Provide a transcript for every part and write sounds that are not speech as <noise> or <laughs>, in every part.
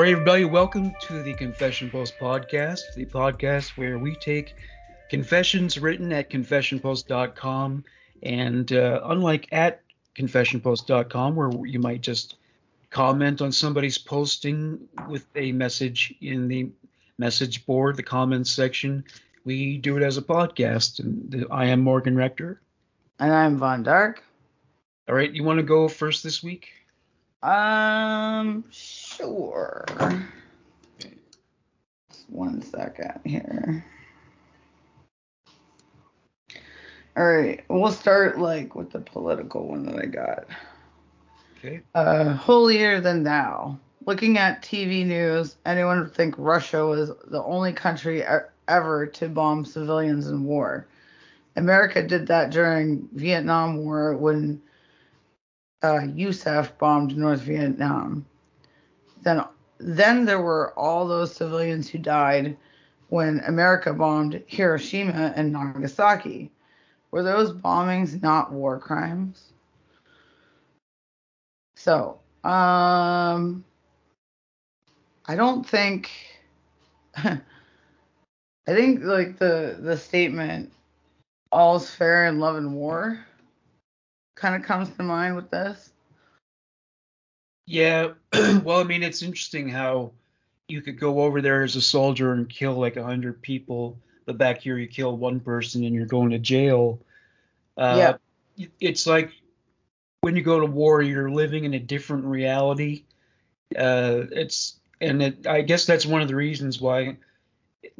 All right, everybody, welcome to the Confession Post podcast, the podcast where we take confessions written at confessionpost.com and uh, unlike at confessionpost.com where you might just comment on somebody's posting with a message in the message board, the comments section, we do it as a podcast. And I am Morgan Rector. And I'm Von Dark. All right, you want to go first this week? Um, sure. Just one second here. All right, we'll start like with the political one that I got. Okay. Uh, holier than thou. Looking at TV news, anyone would think Russia was the only country ever to bomb civilians in war. America did that during Vietnam War when uh, USAF bombed North Vietnam. Then, then there were all those civilians who died when America bombed Hiroshima and Nagasaki. Were those bombings not war crimes? So, um, I don't think. <laughs> I think like the the statement "all's fair in love and war" kind of comes to mind with this. Yeah, <clears throat> well, I mean, it's interesting how you could go over there as a soldier and kill like a hundred people, but back here you kill one person and you're going to jail. Uh, Yeah. It's like when you go to war, you're living in a different reality. Uh, it's and it, I guess that's one of the reasons why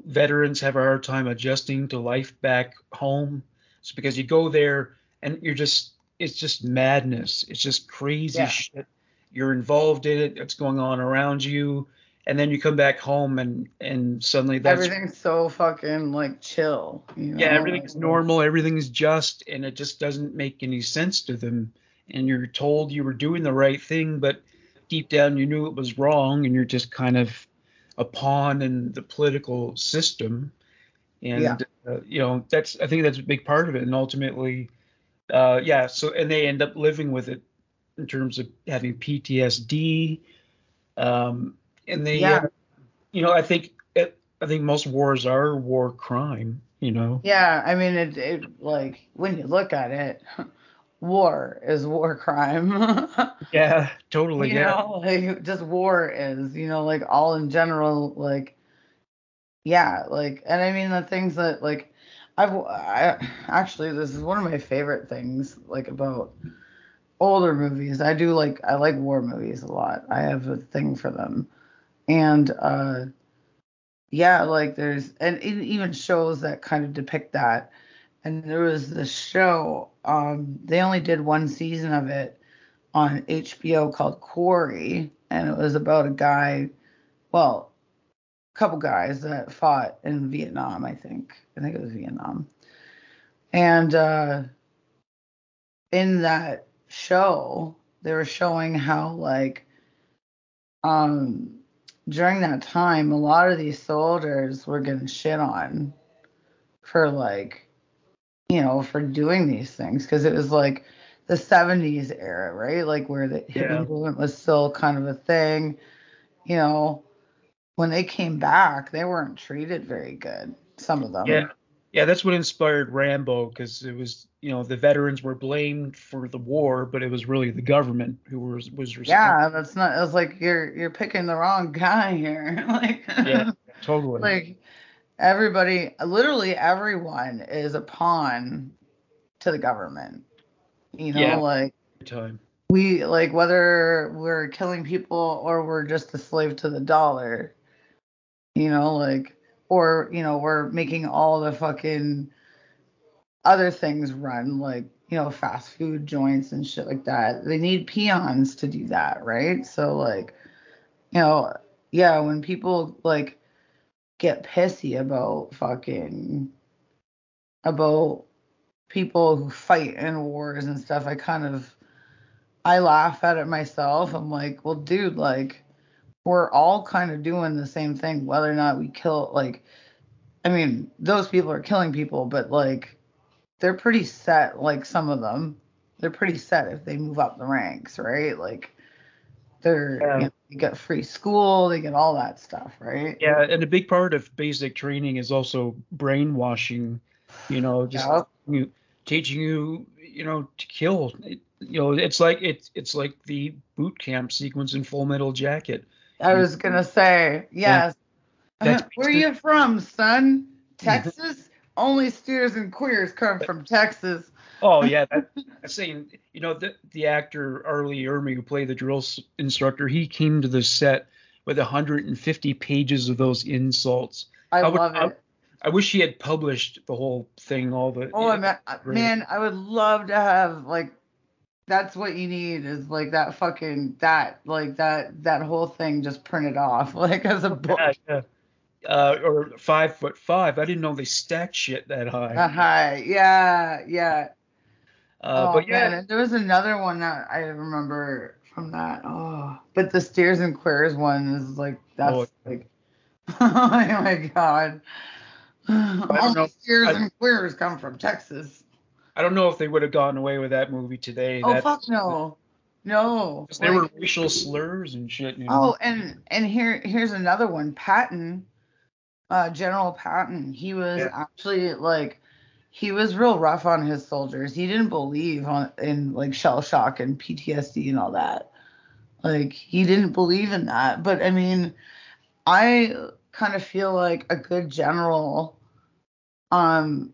veterans have a hard time adjusting to life back home. It's because you go there and you're just it's just madness. It's just crazy Yeah. shit. You're involved in it. It's going on around you, and then you come back home and and suddenly that's Everything's so fucking like chill. You know? yeah, everything's normal, everything's just, and it just doesn't make any sense to them. And you're told you were doing the right thing, but deep down you knew it was wrong, and you're just kind of a pawn in the political system. And Yeah. uh, you know, that's I think that's a big part of it. And ultimately, uh, yeah. So and they end up living with it in terms of having PTSD. Um, and they, Yeah. uh, you know, I think it, I think most wars are war crime. You know. Yeah, I mean it. It like when you look at it, <laughs> war is war crime. <laughs> Yeah, totally. you yeah. know, like just war is. You know, like all in general, like yeah, like and I mean the things that like I've I actually this is one of my favorite things like about older movies. I do like I like war movies a lot. I have a thing for them. And uh yeah, like there's and it even shows that kind of depict that. And there was this show, um, they only did one season of it on HBO called Quarry, and it was about a guy, well, couple guys that fought in Vietnam, I think. I think it was Vietnam. And uh in that show, they were showing how like um during that time a lot of these soldiers were getting shit on for like you know for doing these things because it was like the 70s era right like where the Yeah. hippie movement was still kind of a thing you know when they came back they weren't treated very good some of them Yeah. Yeah, that's what inspired Rambo because it was, you know, the veterans were blamed for the war, but it was really the government who was was responsible. yeah that's not it's like you're you're picking the wrong guy here <laughs> like Yeah, totally. like everybody literally everyone is a pawn to the government you know Yeah. like time. we like whether we're killing people or we're just a slave to the dollar you know like or you know we're making all the fucking other things run like you know fast food joints and shit like that they need peons to do that right so like you know yeah when people like get pissy about fucking about people who fight in wars and stuff i kind of I laugh at it myself. I'm like, well, dude, like, we're all kind of doing the same thing, whether or not we kill, like, I mean, those people are killing people, but like, they're pretty set, like, some of them, they're pretty set if they move up the ranks, right? Like, They're Yeah. you know, they get free school, they get all that stuff, right? Yeah, and a big part of basic training is also brainwashing. You know, just Yeah. you, teaching you, you know, to kill. It- you know, it's like it's it's like the boot camp sequence in Full Metal Jacket. I was gonna say, yes. That's uh-huh. Where are you from, son? <laughs> Texas? Only steers and queers come from Texas. Oh yeah, <laughs> that, that's saying you know the the actor R. Lee Ermey who played the drill instructor, he came to the set with 150 pages of those insults. I, I would- love it. I wish he had published the whole thing, all the. Oh, man, man, I would love to have like that's what you need is like that fucking that like that that whole thing just printed off <laughs> like as a book. Yeah, yeah. Uh, or five foot five. I didn't know they stacked shit that high. Uh, hi. Yeah, yeah. Uh, oh but yeah, man, there was another one that I remember from that. Oh, but the steers and queers one is like that's Oh. like <laughs> oh my god. All the steers I- and queers come from Texas. I don't know if they would have gotten away with that movie today. Oh that, fuck no, no. 'cause There were racial slurs and shit. You know? Oh, and and here here's another one. Patton, uh, General Patton. He was Yeah. actually like, he was real rough on his soldiers. He didn't believe on in like shell shock and PTSD and all that. Like he didn't believe in that. But I mean, I kind of feel like a good general, um,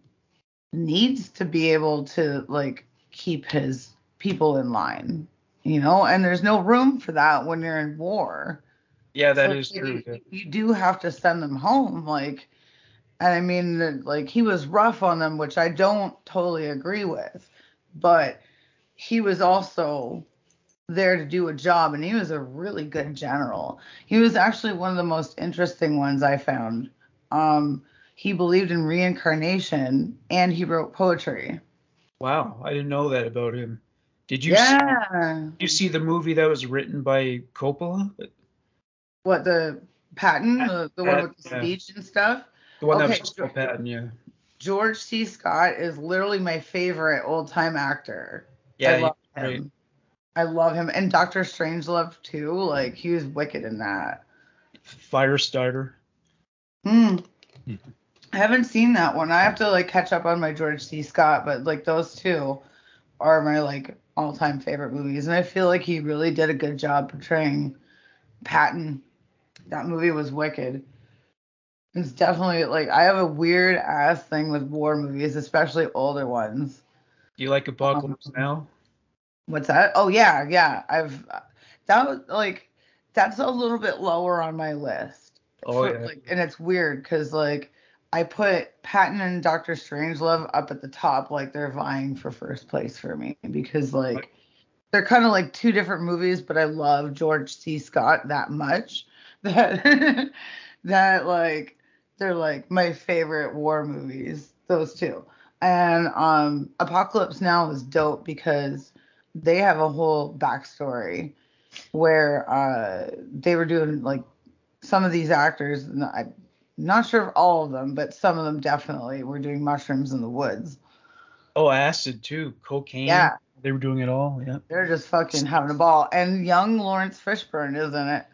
needs to be able to like keep his people in line. You know, and there's no room for that when you're in war. yeah, that So, is like, true. You, you do have to send them home, like, and I mean, like he was rough on them, which I don't totally agree with, but he was also there to do a job, and he was a really good general. He was actually one of the most interesting ones I found. Um, he believed in reincarnation, and he wrote poetry. Wow, I didn't know that about him. Did you see, yeah. did you see the movie that was written by Coppola? What the Patton, the, the one with the yeah. speech and stuff? The one that Okay, was called Patton, yeah. George C. Scott is literally my favorite old time actor. Yeah, I love he's him. great. I love him. And Doctor Strangelove too. Like he was wicked in that. Firestarter. Hmm. Mhm. I haven't seen that one. I have to like catch up on my George C. Scott, but like those two are my like all time favorite movies. And I feel like he really did a good job portraying Patton. That movie was wicked. It's definitely like I have a weird ass thing with war movies, especially older ones. Do you like Apocalypse Um, Now? What's that? Oh yeah, yeah. I've that was like that's a little bit lower on my list. Oh, For- yeah. like, and it's weird because like I put Patton and Doctor Strangelove up at the top, like they're vying for first place for me because like they're kind of like two different movies, but I love George C. Scott that much <laughs> that that like they're like my favorite war movies. Those two. And um Apocalypse Now is dope because they have a whole backstory where uh they were doing like some of these actors and I'm not sure if all of them, but some of them definitely were doing mushrooms in the woods. Oh, acid too. Cocaine. Yeah. They were doing it all. Yeah. They're just fucking having a ball. And young Laurence Fishburne isn't it.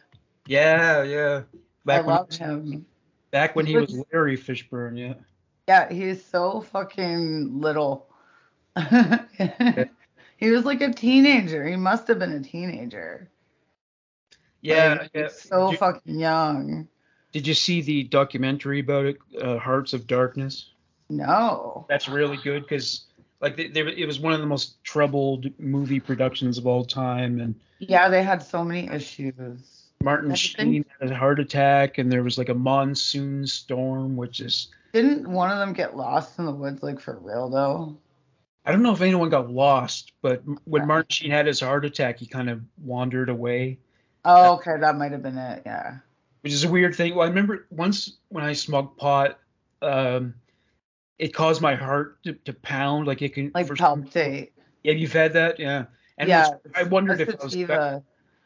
Yeah, yeah. Back I when love him. back when he was- Larry Fishburne, yeah. Yeah, he's so fucking little. <laughs> he was like a teenager. He must have been a teenager. Yeah, Like, yeah. so you, fucking young. Did you see the documentary about it, uh, Hearts of Darkness? No. That's really good because like they, they, it was one of the most troubled movie productions of all time, and Yeah, they had so many issues. Martin I Sheen had a heart attack, and there was like a monsoon storm, which is Didn't one of them get lost in the woods like for real though? I don't know if anyone got lost, but when. Martin Sheen had his heart attack, he kind of wandered away, Oh, okay, that might have been it. Yeah. Which is a weird thing. Well, I remember once when I smoked pot, um, it caused my heart to, to pound, like it can. Like palpitate. Yeah, you've had that, yeah. And yeah. was- I wondered if I was.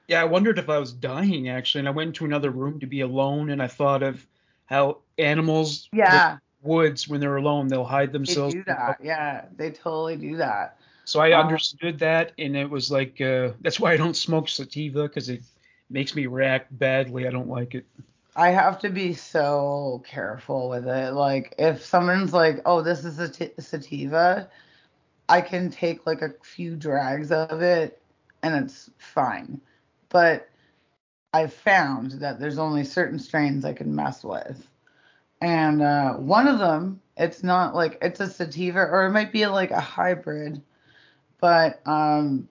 Yeah, I wondered if I was dying actually, and I went into another room to be alone, and I thought of how animals, Yeah, woods, when they're alone, they'll hide themselves. they do that. Yeah, they totally do that. So I Uh, understood that, and it was like uh, that's why I don't smoke sativa because it makes me react badly. I don't like it. I have to be so careful with it. Like if someone's like, "Oh, this is a t- sativa," I can take like a few drags of it and it's fine. But I've found that there's only certain strains I can mess with. And uh, one of them, it's not like it's a sativa or it might be like a hybrid, but um,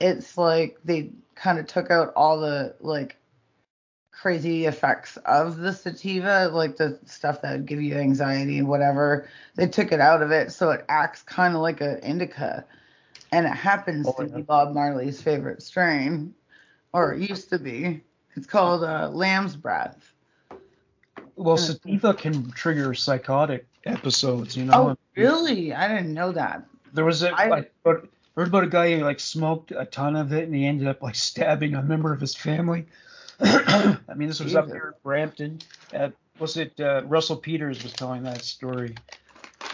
it's like they kind of took out all the like crazy effects of the sativa, like the stuff that would give you anxiety and whatever. They took it out of it, so it acts kind of like an indica. And it happens oh, to yeah. be Bob Marley's favorite strain, or it used to be. It's called uh, Lamb's Bread. Well, sativa can trigger psychotic episodes, you know. Oh, really? I didn't know that. There was a I, heard about a guy who like smoked a ton of it and he ended up like stabbing a member of his family. <clears throat> I mean, this was Jesus. up here in Brampton. At, was it uh, Russell Peters was telling that story?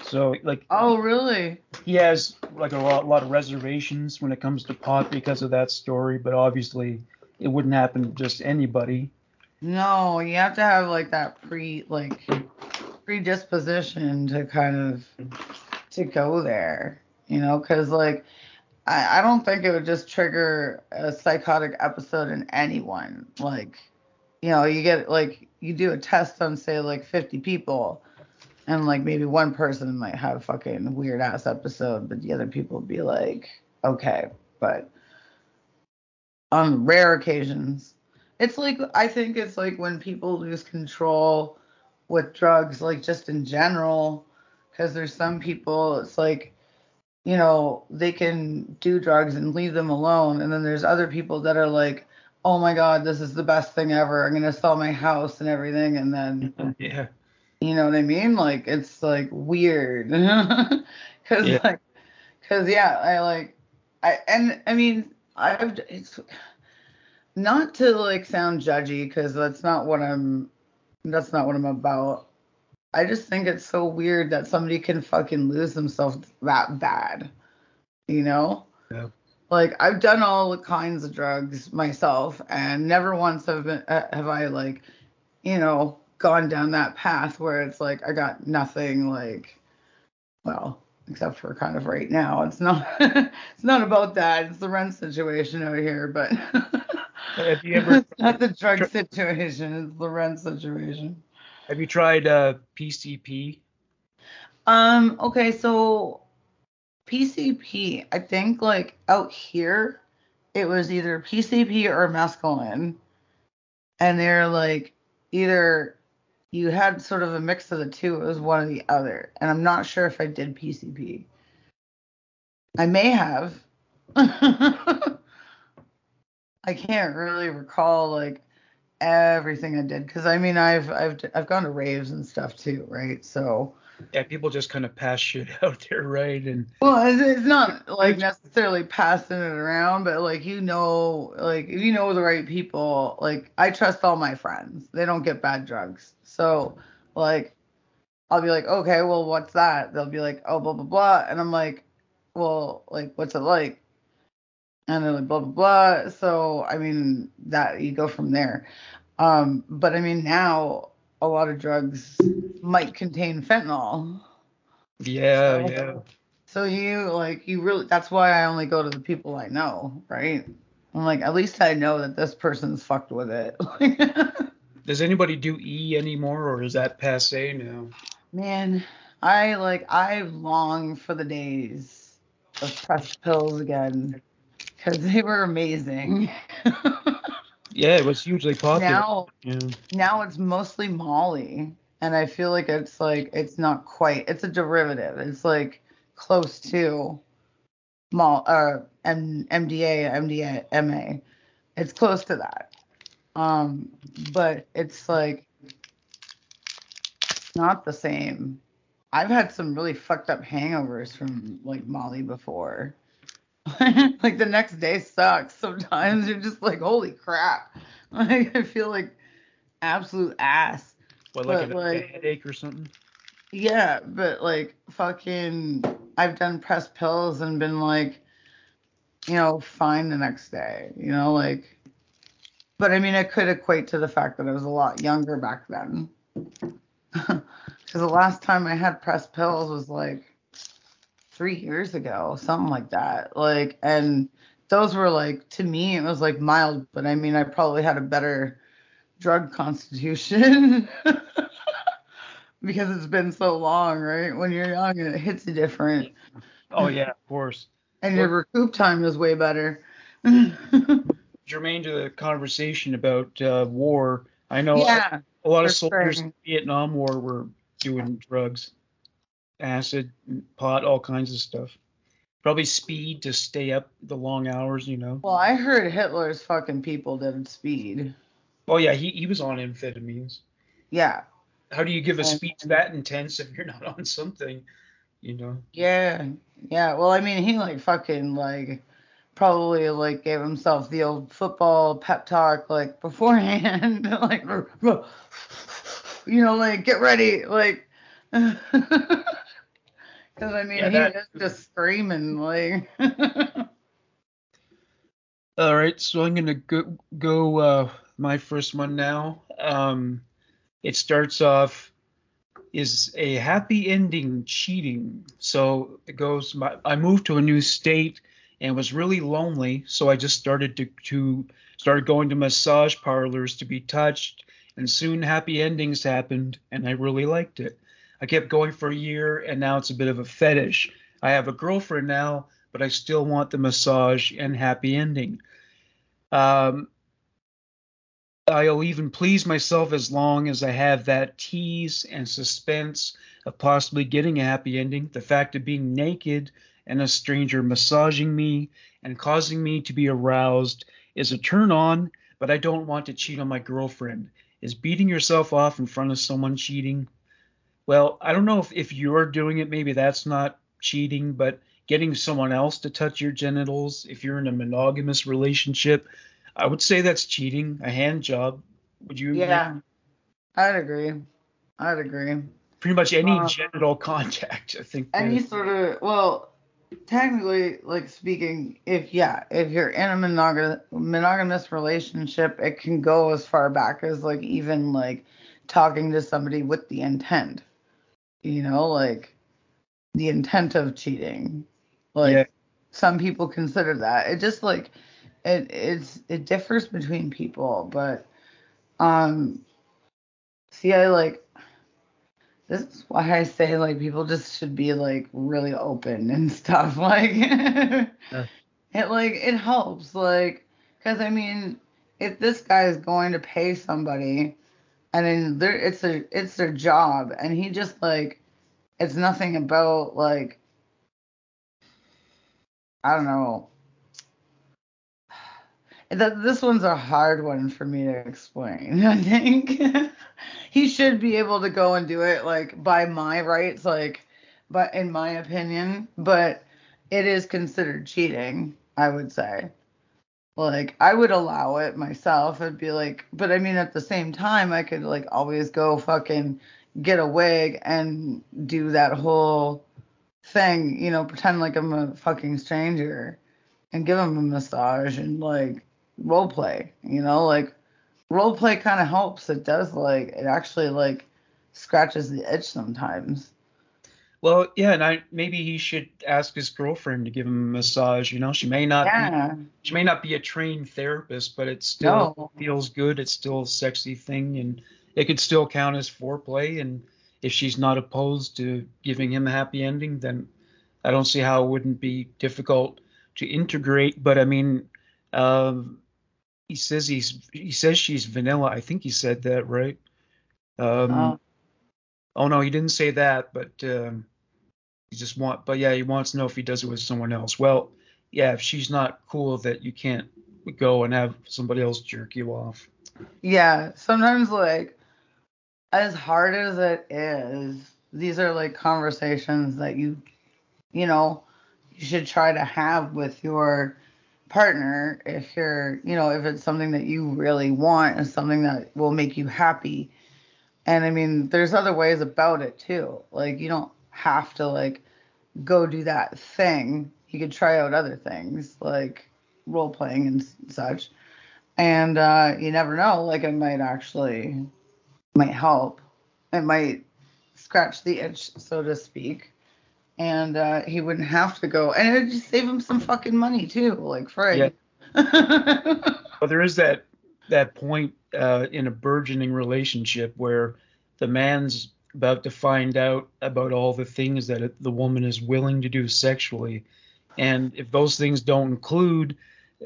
So like. Oh really? He has like a lot, a lot of reservations when it comes to pot because of that story, but obviously it wouldn't happen to just anybody. No, you have to have like that pre like predisposition to kind of to go there, you know, because like I, I don't think it would just trigger a psychotic episode in anyone. Like, you know, you get like you do a test on say like 50 people, and like maybe one person might have a fucking weird ass episode, but the other people be like, okay, but on rare occasions. It's like I think it's like when people lose control with drugs, like just in general, because there's some people it's like, you know, they can do drugs and leave them alone, and then there's other people that are like, oh my god, this is the best thing ever. I'm gonna sell my house and everything, and then <laughs> yeah, you know what I mean? Like it's like weird, <laughs> because yeah. like, because yeah, I like, I and I mean I've it's not to like sound judgy because that's not what I'm that's not what I'm about. I just think it's so weird that somebody can fucking lose themselves that bad. You know? Yeah. Like I've done all kinds of drugs myself and never once have been uh, have I like, you know, gone down that path where it's like I got nothing like well, except for kind of right now. It's not <laughs> it's not about that. It's the rent situation out here, but <laughs> ever it's <laughs> not the drug situation, it's the rent situation. Have you tried uh, PCP? Um, okay, so PCP, I think like out here it was either PCP or mescaline. And they're like either you had sort of a mix of the two. It was one or the other. And I'm not sure if I did PCP. I may have. <laughs> I can't really recall like everything I did because I mean I've I've I've gone to raves and stuff too, right? So yeah, people just kind of pass shit <laughs> out there, right? And well, it's, it's not like necessarily passing it around, but like you know, like if you know the right people, like I trust all my friends. They don't get bad drugs, so like I'll be like, okay, well, what's that? They'll be like, oh, blah blah blah, and I'm like, well, like what's it like? And they're like blah blah blah. So I mean that you go from there. Um, but I mean now a lot of drugs might contain fentanyl. Yeah, so, yeah. So you like you really that's why I only go to the people I know, right? I'm like at least I know that this person's fucked with it. <laughs> Does anybody do E anymore or is that passe now? Man, I like I long for the days of pressed pills again because they were amazing. <laughs> Yeah, it was hugely popular. Now, yeah. now it's mostly Molly, and I feel like it's like it's not quite. It's a derivative. It's like close to Mol uh M- MDA, MDA, MA. It's close to that. Um, but it's like not the same. I've had some really fucked up hangovers from like Molly before. <laughs> like the next day sucks. Sometimes you're just like, holy crap. <laughs> Like I feel like absolute ass. What, like, a, like a headache or something? Yeah, but like fucking I've done press pills and been like, you know, fine the next day. You know, like but I mean, it could equate to the fact that I was a lot younger back then. <laughs> Because the last time I had pressed pills was like three years ago, something like that. Like, and those were like, to me, it was like mild, but I mean, I probably had a better drug constitution. <laughs> because it's been so long, right? When you're young, it hits you different. Oh yeah, of course. And your recoup time is way better. <laughs> Germain to the conversation about uh, war, I know yeah, a lot of soldiers sure. in the Vietnam War were doing drugs, acid, pot, all kinds of stuff. Probably speed to stay up the long hours, you know. Well, I heard Hitler's fucking people didn't speed. Oh yeah, he, he was on amphetamines. Yeah, How do you give a speech that intense if you're not on something, you know? yeah, yeah. Well, I mean, he like fucking like probably like gave himself the old football pep talk like beforehand, <laughs> like you know, like get ready, like. <laughs> Because I mean, Yeah, he was just screaming like. <laughs> All right, so I'm gonna go go uh, my first one now. Um, it starts off is a happy ending cheating. So it goes. My, I moved to a new state and was really lonely, so I just started to to started going to massage parlors to be touched, and soon happy endings happened, and I really liked it. I kept going for a year, and now it's a bit of a fetish. I have a girlfriend now, but I still want the massage and happy ending. Um, I'll even please myself as long as I have that tease and suspense of possibly getting a happy ending. The fact of being naked and a stranger massaging me and causing me to be aroused is a turn on, but I don't want to cheat on my girlfriend. Is beating yourself off in front of someone cheating? Well, I don't know if, if you're doing it, maybe that's not cheating, but getting someone else to touch your genitals, if you're in a monogamous relationship, I would say that's cheating, a hand job. Would you? agree? yeah, I'd agree. I'd agree. Pretty much any Uh, genital <laughs> contact, I think. any sort of well technically like speaking if yeah if you're in a monog- monogamous relationship it can go as far back as like even like talking to somebody with the intent you know like the intent of cheating like Yeah. some people consider that it just like it it's it differs between people but um see i like this is why I say like people just should be like really open and <laughs> stuff. Like it like it helps like because I mean if this guy is going to pay somebody and then there it's a it's their job and he just like it's nothing about like I don't know. <sighs> That this one's a hard one for me to explain. <laughs> I think <laughs> he should be able to go and do it like by my rights, like, but in my opinion, but it is considered cheating. I would say. Like I would allow it myself. It'd be like, but I mean at the same time, I could like always go fucking get a wig and do that whole thing, you know, pretend like I'm a fucking stranger and give him a massage and like role play, you know, like role play kind of helps. It does like it actually like scratches the itch sometimes. Well, yeah, and I maybe he should ask his girlfriend to give him a massage. You know, she may not. Be, she may not be a trained therapist, but it still No. feels good. It's still a sexy thing, and it could still count as foreplay. And if she's not opposed to giving him a happy ending, then I don't see how it wouldn't be difficult to integrate. But I mean, um, he says he's he says she's vanilla. I think he said that right. Um, Uh, Oh no, he didn't say that, but um, he just want. But yeah, he wants to know if he does it with someone else. Well, yeah, if she's not cool that you can't go and have somebody else jerk you off. Yeah, sometimes like as hard as it is, these are like conversations that you you know, you should try to have with your partner if you're, you know, if it's something that you really want and something that will make you happy. And I mean, there's other ways about it too. Like you don't have to like go do that thing. You could try out other things like role playing and such and uh, you never know. Like it might actually might help. It might scratch the itch, so to speak. And uh, he wouldn't have to go, and it'd just save him some fucking money too. Like Fred. Yeah. <laughs> but there is that that point uh, in a burgeoning relationship where the man's about to find out about all the things that it, the woman is willing to do sexually, and if those things don't include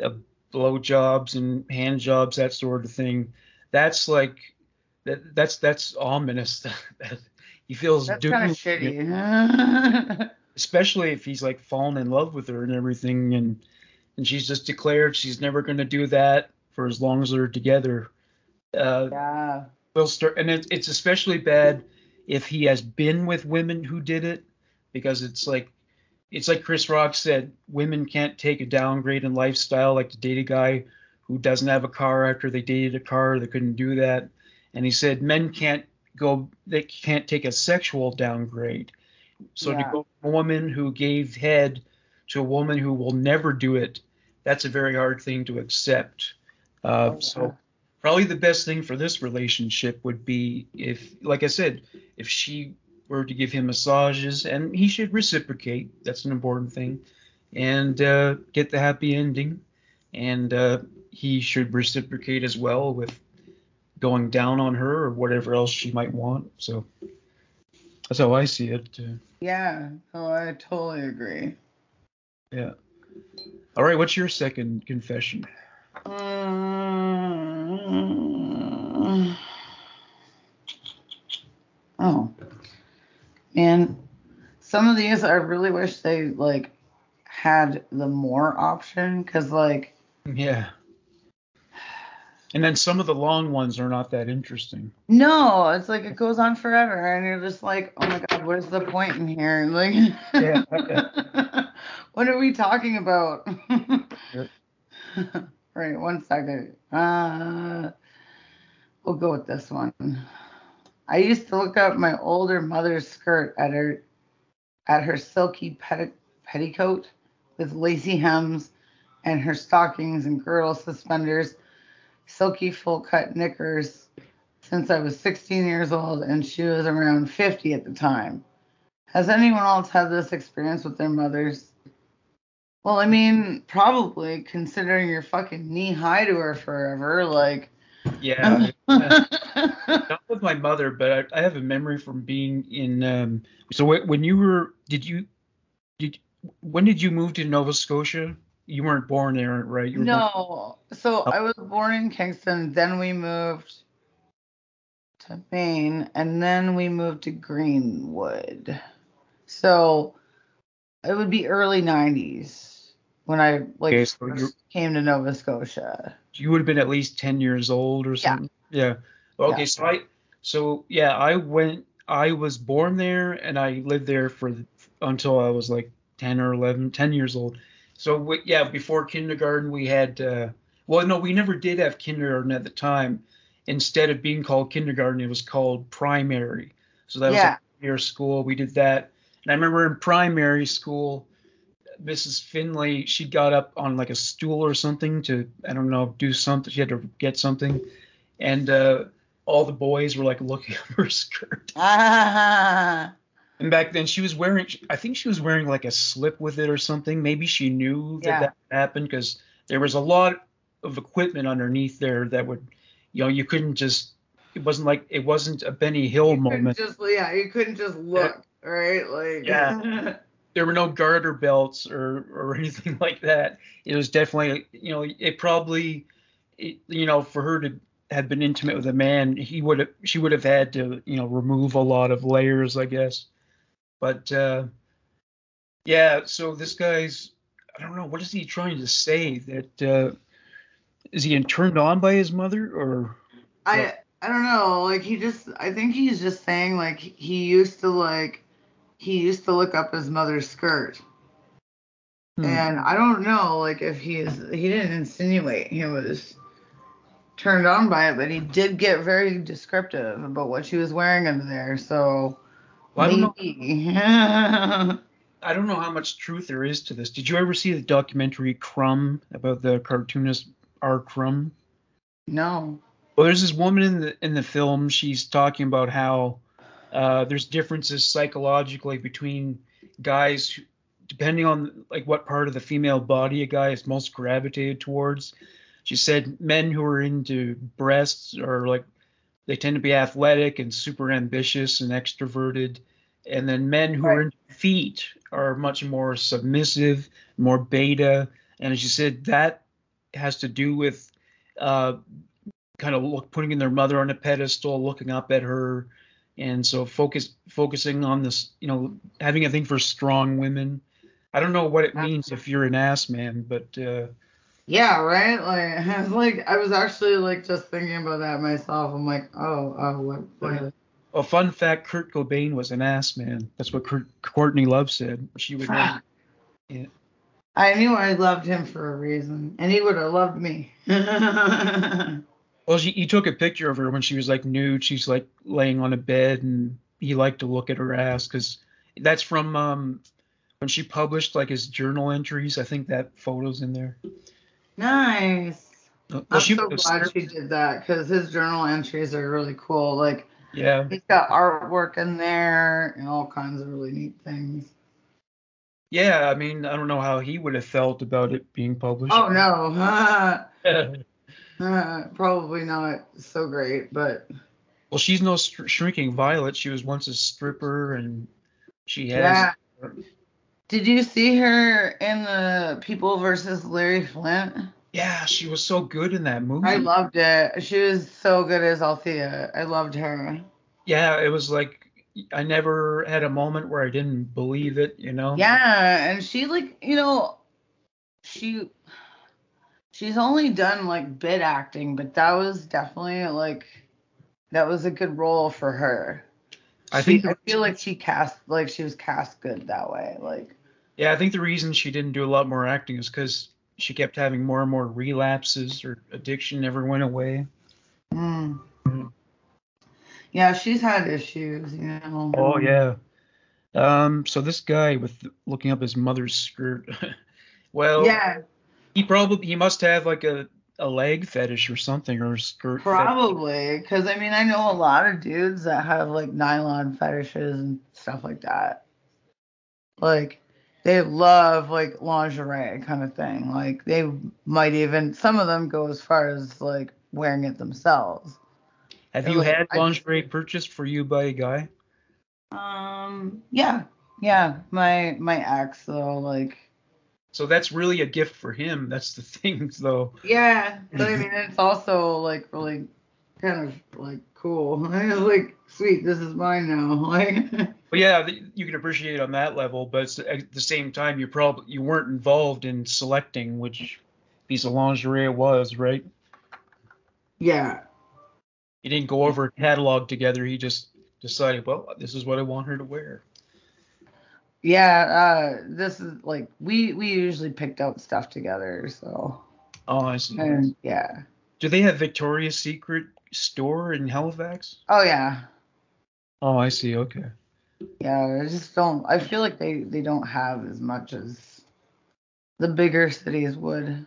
uh, blowjobs and hand jobs, that sort of thing, that's like that, that's that's ominous. <laughs> he feels that's kind of shitty. <laughs> especially if he's like fallen in love with her and everything, and and she's just declared she's never going to do that for as long as they're together. Uh, yeah. Will start, and it, it's especially bad if he has been with women who did it, because it's like it's like Chris Rock said, women can't take a downgrade in lifestyle like to date a guy who doesn't have a car after they dated a car. They couldn't do that. And he said men can't go, they can't take a sexual downgrade. So yeah. to go from a woman who gave head to a woman who will never do it, that's a very hard thing to accept. Uh, oh, so probably the best thing for this relationship would be if, like I said, if she were to give him massages, and he should reciprocate. That's an important thing, and uh, get the happy ending. And uh, he should reciprocate as well with going down on her or whatever else she might want. So that's how I see it. Uh, yeah, oh, I totally agree. Yeah. All right, what's your second confession? Um, oh. And some of these I really wish they like had the more option because like yeah. And then some of the long ones are not that interesting. No, it's like it goes on forever, and you're just like, oh my god, what is the point in here? <laughs> Like, yeah. <laughs> what are we talking about? <laughs> right, one second. Uh, we'll go with this one. I used to look up my older mother's skirt at her at her silky pet, petticoat with lacy hems and her stockings and girdle suspenders, silky full cut knickers since I was 16 years old and she was around 50 at the time. Has anyone else had this experience with their mothers? Well, I mean, probably considering you're fucking knee high to her forever, like yeah. <laughs> Not with my mother, but I, I, have a memory from being in. Um, so when you were, did you, did when did you move to Nova Scotia? You weren't born there, right? You no. Born... So. I was born in Kingston. Then we moved to Maine, and then we moved to Greenwood. So it would be early '90s when I like okay, so came to Nova Scotia. You would have been at least ten years old or something. Yeah. yeah. Okay, yeah. so I so yeah, I went I was born there and I lived there for until I was like 10 or 11, 10 years old. So we, yeah, before kindergarten we had uh, well no, we never did have kindergarten at the time. Instead of being called kindergarten, it was called primary. So that yeah. was a year school. We did that. And I remember in primary school, Mrs. Finley, she got up on like a stool or something to, I don't know, do something. She had to get something. And uh, all the boys were like looking <laughs> at her skirt. Ah. And back then she was wearing, I think she was wearing like a slip with it or something. Maybe she knew that yeah. that happened because there was a lot of equipment underneath there that would, you know, you couldn't just, it wasn't like, it wasn't a Benny Hill you moment. Just, yeah, you couldn't just look, yeah. right? Like, yeah. <laughs> there were no garter belts or or <laughs> anything like that. It was definitely, you know, it probably, it, you know, for her to have been intimate with a man, he would have, she would have had to, you know, remove a lot of layers, I guess. But uh, yeah, so this guy's, I don't know, what is he trying to say? That uh, is he turned on by his mother or? I I don't know. Like he just, I think he's just saying like he used to like he used to look up his mother's skirt. Hmm. And I don't know, like if he is, he didn't insinuate he was turned on by it, but he did get very descriptive about what she was wearing under there. So well. I don't, know, <laughs> I don't know how much truth there is to this. Did you ever see the documentary Crumb about the cartoonist R. Crumb? No. Well, there's this woman in the in the film. She's talking about how uh, there's differences psychologically between guys, who, depending on like what part of the female body a guy is most gravitated towards. She said men who are into breasts are like they tend to be athletic and super ambitious and extroverted, and then men who Right. are into feet are much more submissive, more beta. And as she said that has to do with uh, kind of look, putting their mother on a pedestal, looking up at her, and so focus focusing on this, you know, having a thing for strong women. I don't know what it means if you're an ass man, but uh, Yeah, right. Like I was <laughs> like I was actually like just thinking about that myself. I'm like, oh, oh, what? what? a fun fact: Kurt Cobain was an ass man. That's what Kurt, Courtney Love said. She would. Yeah. I knew I loved him for a reason, and he would have loved me. <laughs> Well, she, he took a picture of her when she was like nude. She's like laying on a bed, and he liked to look at her ass because that's from um, when she published like his journal entries. I think that photo's in there. nice. Well, I'm she so glad she did that because his journal entries are really cool. Like Yeah, he's got artwork in there and all kinds of really neat things. yeah. I mean, I don't know how he would have felt about it being published. Oh no, <laughs> Uh, probably not so great, but Well, she's no str- shrinking violet. She was once a stripper, and she has. yeah. Did you see her in the People versus Larry Flynt? Yeah, she was so good in that movie. I loved it. She was so good as Althea. I loved her. yeah, it was like I never had a moment where I didn't believe it. You know. Yeah, and she like you know, she she's only done like bit acting, but that was definitely like that was a good role for her. I She- think. I feel like she cast like she was cast good that way. Like Yeah, I think the reason she didn't do a lot more acting is because she kept having more and more relapses. Her addiction never went away. mm. Mm. yeah, she's had issues, you know. Oh yeah. Um. So this guy with looking up his mother's skirt. <laughs> well, Yeah, he probably he must have like a a leg fetish or something or skirt. probably because I mean I know a lot of dudes that have like nylon fetishes and stuff like that. Like they love like lingerie kind of thing. Like they might even some of them go as far as like wearing it themselves. Have They're you like, had I- lingerie purchased for you by a guy? Um yeah. Yeah. My my ex though, like So that's really a gift for him. That's the <laughs> thing, though. Yeah. But I <laughs> mean it's also like really kind of like cool. <laughs> like, sweet, this is mine now. Like But yeah, you can appreciate it on that level, but it's, at the same time, you probably you weren't involved in selecting which piece of lingerie it was, right? Yeah. He didn't go over a catalog together. He just decided, well, this is what I want her to wear. Yeah, uh this is like we we usually picked out stuff together, so Oh, I see. and yeah. Do they have Victoria's Secret store in Halifax? Oh yeah. Oh, I see. Okay. Yeah, I just don't I feel like they they don't have as much as the bigger cities would.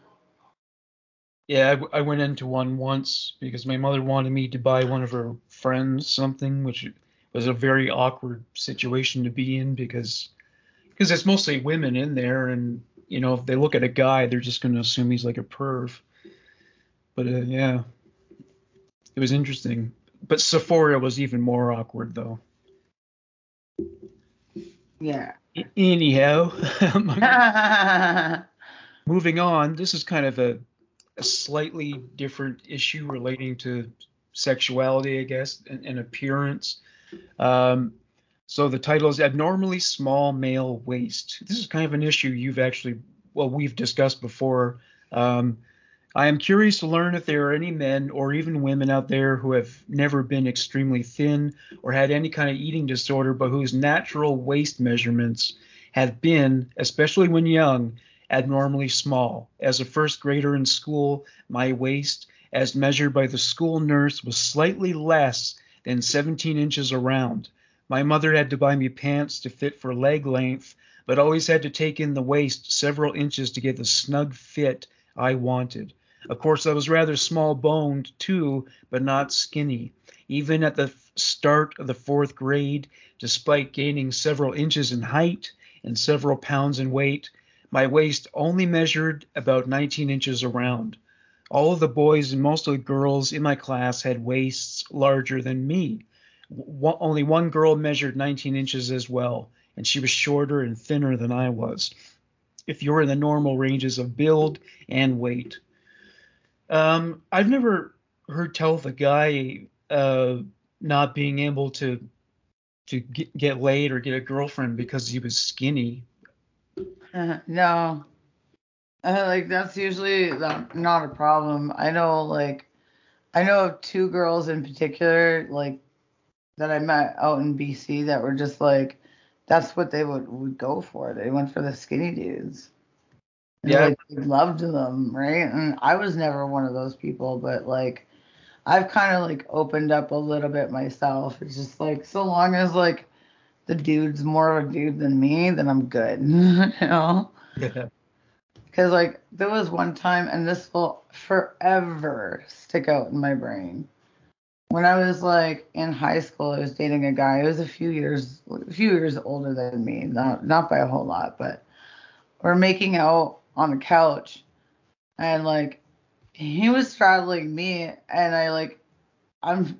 Yeah, I, w- I went into one once because my mother wanted me to buy one of her friends something, which was a very awkward situation to be in because because it's mostly women in there, and you know if they look at a guy, they're just going to assume he's like a perv. But uh, yeah, it was interesting. But Sephora was even more awkward though. Yeah. Anyhow, <laughs> <laughs> moving on, this is kind of a, a slightly different issue relating to sexuality, I guess, and, and appearance. Um, so the title is Abnormally Small Male Waist. This is kind of an issue you've actually, well, we've discussed before. Um, I am curious to learn if there are any men or even women out there who have never been extremely thin or had any kind of eating disorder, but whose natural waist measurements have been, especially when young, abnormally small. As a first grader in school, my waist, as measured by the school nurse, was slightly less than 17 inches around. My mother had to buy me pants to fit for leg length, but always had to take in the waist several inches to get the snug fit I wanted. Of course, I was rather small boned too, but not skinny. Even at the start of the fourth grade, despite gaining several inches in height and several pounds in weight, my waist only measured about 19 inches around. All of the boys and most of the girls in my class had waists larger than me. Only one girl measured 19 inches as well, and she was shorter and thinner than I was. If you're in the normal ranges of build and weight, um, I've never heard tell of a guy uh, not being able to to get, get laid or get a girlfriend because he was skinny. Uh, no. Uh, like that's usually not, not a problem. I know like I know of two girls in particular like that I met out in BC that were just like that's what they would, would go for. They went for the skinny dudes. And, Yeah. Like, they loved them, right? And I was never one of those people, but like I've kind of like opened up a little bit myself. It's just like so long as like the dude's more of a dude than me, then I'm good. <laughs> you know? Yeah. Because like there was one time, and this will forever stick out in my brain. When I was like in high school, I was dating a guy. He was a few years, a few years older than me, not not by a whole lot, but we're making out on the couch, and like he was straddling me, and I like, I'm.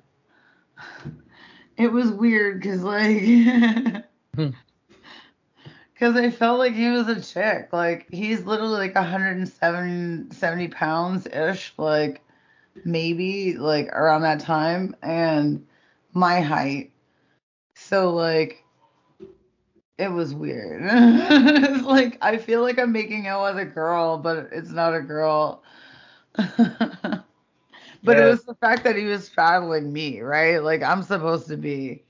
It was weird because like. Hmm. <laughs> Because I felt like he was a chick. Like he's literally like 170 70 pounds ish, like maybe like around that time, and my height. So like it was weird. it's <laughs> like I feel like I'm making out with a girl, but it's not a girl. <laughs> but it was the fact that he was straddling me, right? Like I'm supposed to be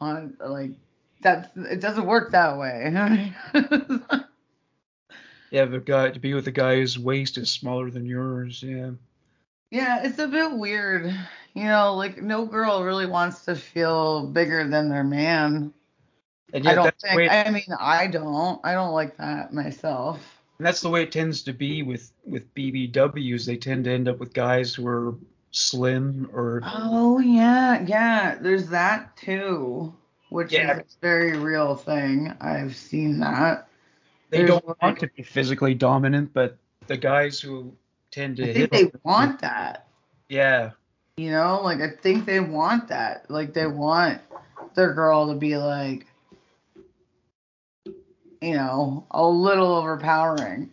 on like that's it doesn't work that way. <laughs> Yeah, the guy to be with a guy whose waist is smaller than yours. Yeah. Yeah, it's a bit weird. You know, like no girl really wants to feel bigger than their man. And I don't think I mean I don't. I don't like that myself. And that's the way it tends to be with with BBWs. They tend to end up with guys who are slim or Oh yeah, yeah. There's that too, which Yeah. is a very real thing. I've seen that. they There's don't like- want to be physically dominant, but the guys who tend to I think they want that. Yeah. You know, like I think they want that. Like they want their girl to be like, you know, a little overpowering.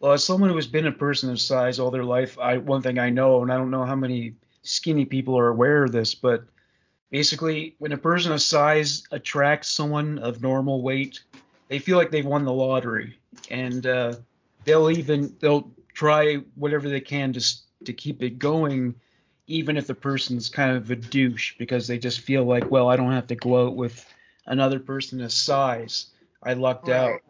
Well, as someone who has been a person of size all their life, I one thing I know, and I don't know how many skinny people are aware of this, but basically, when a person of size attracts someone of normal weight, they feel like they've won the lottery, and uh, they'll even they'll try whatever they can to s- to keep it going, even if the person's kind of a douche, because they just feel like, well, I don't have to go out with another person of size. I lucked out.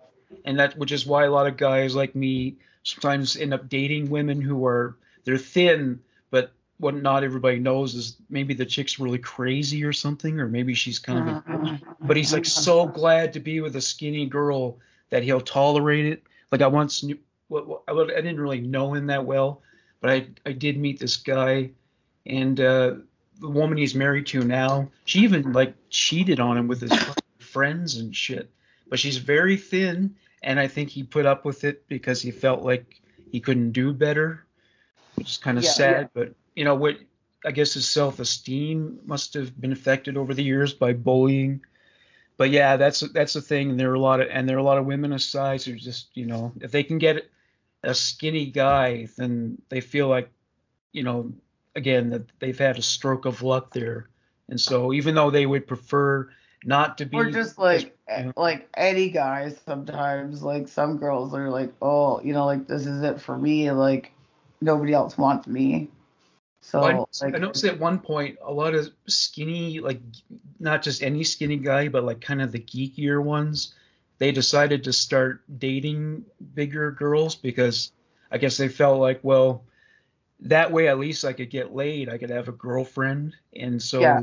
And that which is why a lot of guys like me sometimes end up dating women who are they're thin but what not everybody knows is maybe the chick's really crazy or something or maybe she's kind of a, uh-huh. <laughs> but he's like so glad to be with a skinny girl that he'll tolerate it. Like i once knew well, well, I I didn't really know him that well but i i did meet this guy and uh the woman he's married to now she even like cheated on him with his <coughs> friends and shit but she's very thin and I think he put up with it because he felt like he couldn't do better, which is kind of Yeah, sad. yeah. But you know what? I guess his self-esteem must have been affected over the years by bullying. But yeah, that's that's the thing. And there are a lot of and there are a lot of women of size who just you know if they can get a skinny guy, then they feel like you know again that they've had a stroke of luck there. And so even though they would prefer not to be Or just like Yeah. like any guys sometimes. Like some girls are like, oh, you know, like this is it for me. Like nobody else wants me. So I, like I noticed at one point a lot of skinny, like not just any skinny guy, but like kind of the geekier ones, they decided to start dating bigger girls because I guess they felt like, well, that way at least I could get laid, I could have a girlfriend, and so, Yeah.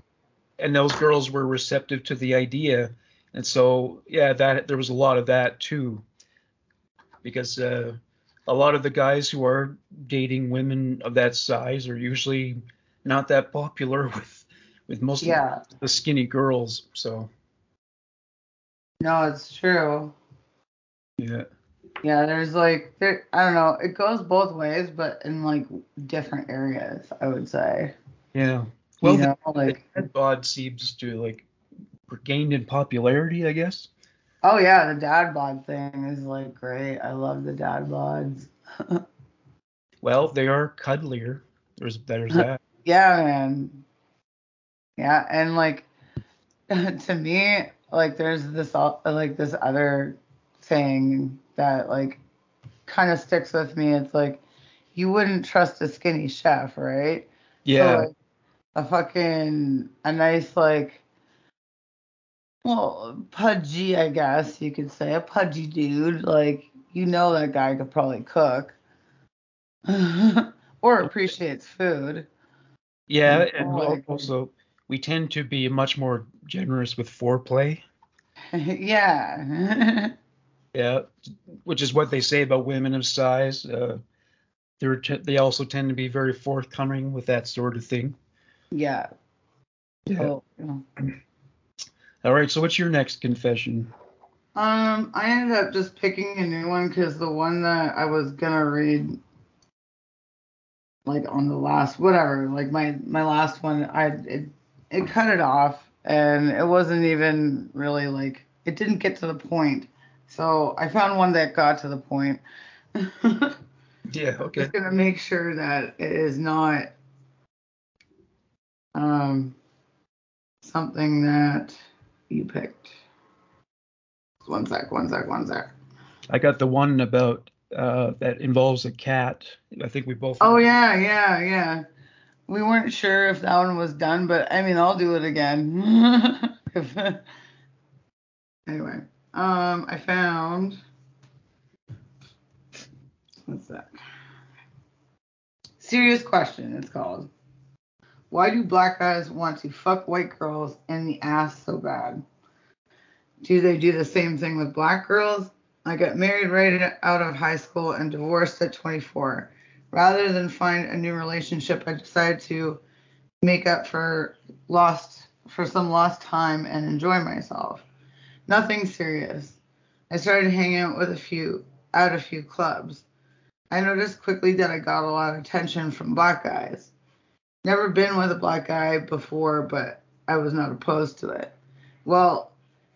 and those girls were receptive to the idea, and so yeah, that there was a lot of that too, because uh, a lot of the guys who are dating women of that size are usually not that popular <laughs> with with most Yeah. of the skinny girls. So No, it's true. yeah, Yeah, there's like there I don't know, it goes both ways, but in like different areas, I would say. yeah. Well, you the, like the dad bod seems to like gained in popularity, I guess. oh yeah, the dad bod thing is like great. I love the dad bods. <laughs> Well, they are cuddlier. There's there's <laughs> that. Yeah, man. Yeah, and like <laughs> to me, like there's this like this other thing that like kind of sticks with me. It's like you wouldn't trust a skinny chef, right? Yeah. So, like, a fucking a nice like well pudgy I guess you could say a pudgy dude like you know that guy could probably cook <laughs> or appreciates food. yeah, and and like- also we tend to be much more generous with foreplay. <laughs> yeah. <laughs> Yeah, which is what they say about women of size. Uh, they're t- they also tend to be very forthcoming with that sort of thing. yeah. Yeah. Oh, yeah. <clears throat> All right. So what's your next confession? Um, I ended up just picking a new one because the one that I was gonna read, like on the last whatever, like my my last one, I it it cut it off and it wasn't even really like it didn't get to the point. So I found one that got to the point. <laughs> Yeah. Okay. Just gonna make sure that it is not um something that you picked. One sec, one sec, one sec. I got the one about uh, that involves a cat. I think we both. Oh yeah, yeah, yeah. We weren't sure if that one was done, but I mean, I'll do it again. <laughs> Anyway, um, I found. What's that? Serious question. It's called. Why do black guys want to fuck white girls in the ass so bad? Do they do the same thing with black girls? I got married right out of high school and divorced at 24. Rather than find a new relationship, I decided to make up for lost for some lost time and enjoy myself. Nothing serious. I started hanging out with a few at a few clubs. I noticed quickly that I got a lot of attention from black guys. Never been with a black guy before, but I was not opposed to it. Well,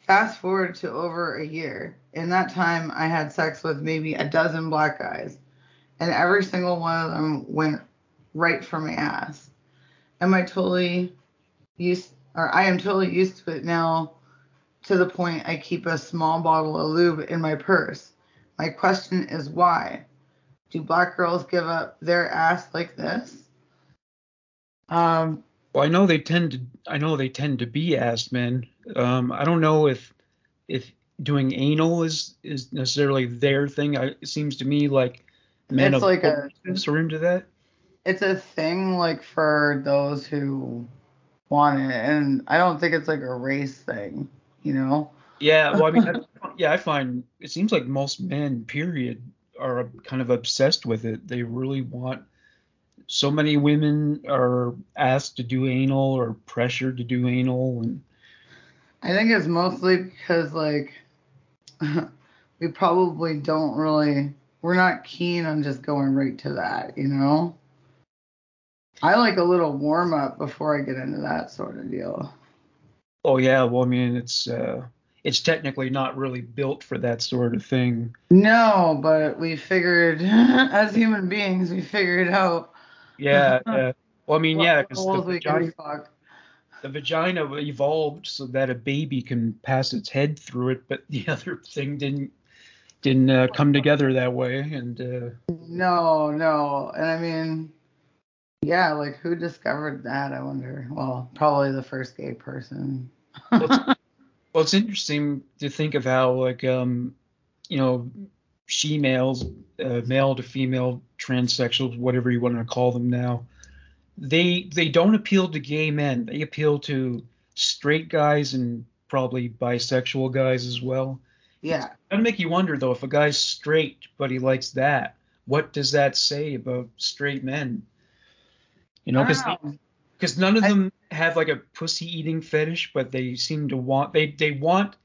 fast forward to over a year. In that time, I had sex with maybe a dozen black guys, and every single one of them went right for my ass. Am I totally used, or I am totally used to it now to the point I keep a small bottle of lube in my purse. My question is why? Do black girls give up their ass like this? Um, Well, I know they tend to. I know they tend to be ass men. Um, I don't know if if doing anal is is necessarily their thing. I, it seems to me like men It's like a- into that. it's a thing like for those who want it, and I don't think it's like a race thing, you know? Yeah, well, I mean, I- <laughs> yeah, I find it seems like most men, period, are kind of obsessed with it. They really want. So many women are asked to do anal or pressured to do anal, and I think it's mostly because like <laughs> we probably don't really we're not keen on just going right to that, you know? I like a little warm up before I get into that sort of deal. oh yeah, well, I mean, it's uh, it's technically not really built for that sort of thing. No, but we figured <laughs> as human beings we figured out Yeah, uh, well, I mean, what yeah, because the holes we can vagina, the vagina evolved so that a baby can pass its head through it, but the <laughs> other thing didn't didn't uh, come together that way, and. Uh, No, no. And I mean, yeah, like who discovered that? I wonder. Well, probably the first gay person. Well, <laughs> it's interesting to think of how, like, um, you know, she males, uh, male to female transsexuals, whatever you want to call them now, they they don't appeal to gay men. They appeal to straight guys and probably bisexual guys as well. Yeah. That'd make you wonder though, if a guy's straight but he likes that, what does that say about straight men? You know, because because none of I- them have like a pussy eating fetish, but they seem to want they they want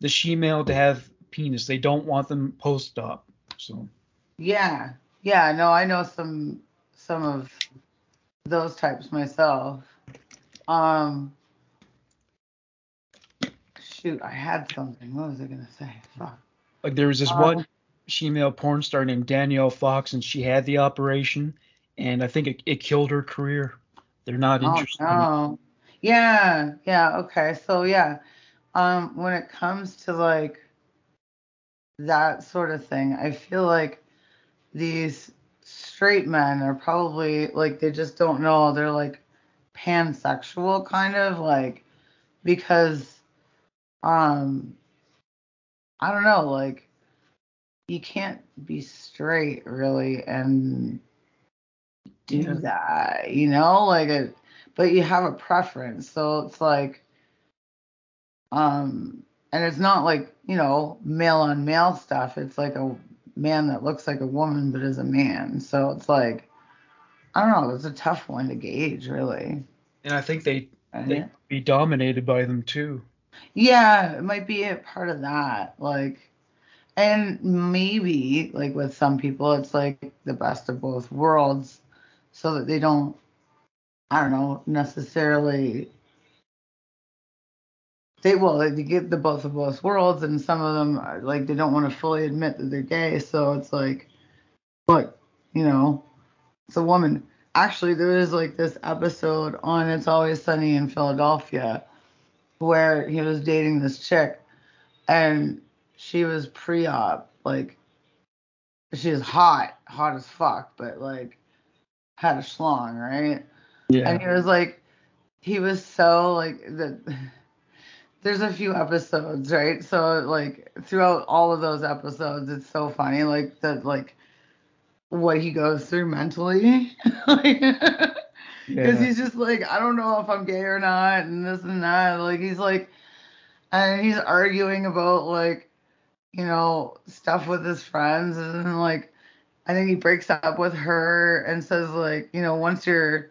the she-male to have penis. They don't want them post-op. So Yeah, yeah. No, I know some some of those types myself. Um, shoot, I had something. What was I gonna say? Fuck. like there was this Um, one she-male porn star named Danielle Fox, and she had the operation, and I think it, it killed her career. They're not Oh interested. in- no. Yeah, yeah. Okay, so yeah, um, when it comes to like that sort of thing, I feel like these straight men are probably like they just don't know. They're like pansexual kind of like because um I don't know, like you can't be straight really and do Yeah. that, you know, like it but you have a preference. So it's like um and it's not like, you know, male on male stuff. It's like a man that looks like a woman but is a man. So it's like I don't know, it's a tough one to gauge really. And I think they they be dominated by them too. Yeah, it might be a part of that. Like, and maybe, like, with some people, it's like the best of both worlds so that they don't, I don't know, necessarily. They well, they get the both of both worlds, and some of them are like they don't want to fully admit that they're gay. So it's like, look, you know, it's a woman. Actually, there is like this episode on It's Always Sunny in Philadelphia where he was dating this chick and she was pre-op like she was hot hot as fuck but like had a schlong right? Yeah. And he was like he was so like the <sighs> there's a few episodes right? So like throughout all of those episodes it's so funny like that like what he goes through mentally. <laughs> Like because Yeah. he's just like I don't know if I'm gay or not, and this and that. Like he's like, and he's arguing about like, you know, stuff with his friends, and then, like, I think he breaks up with her and says like, you know, once you're,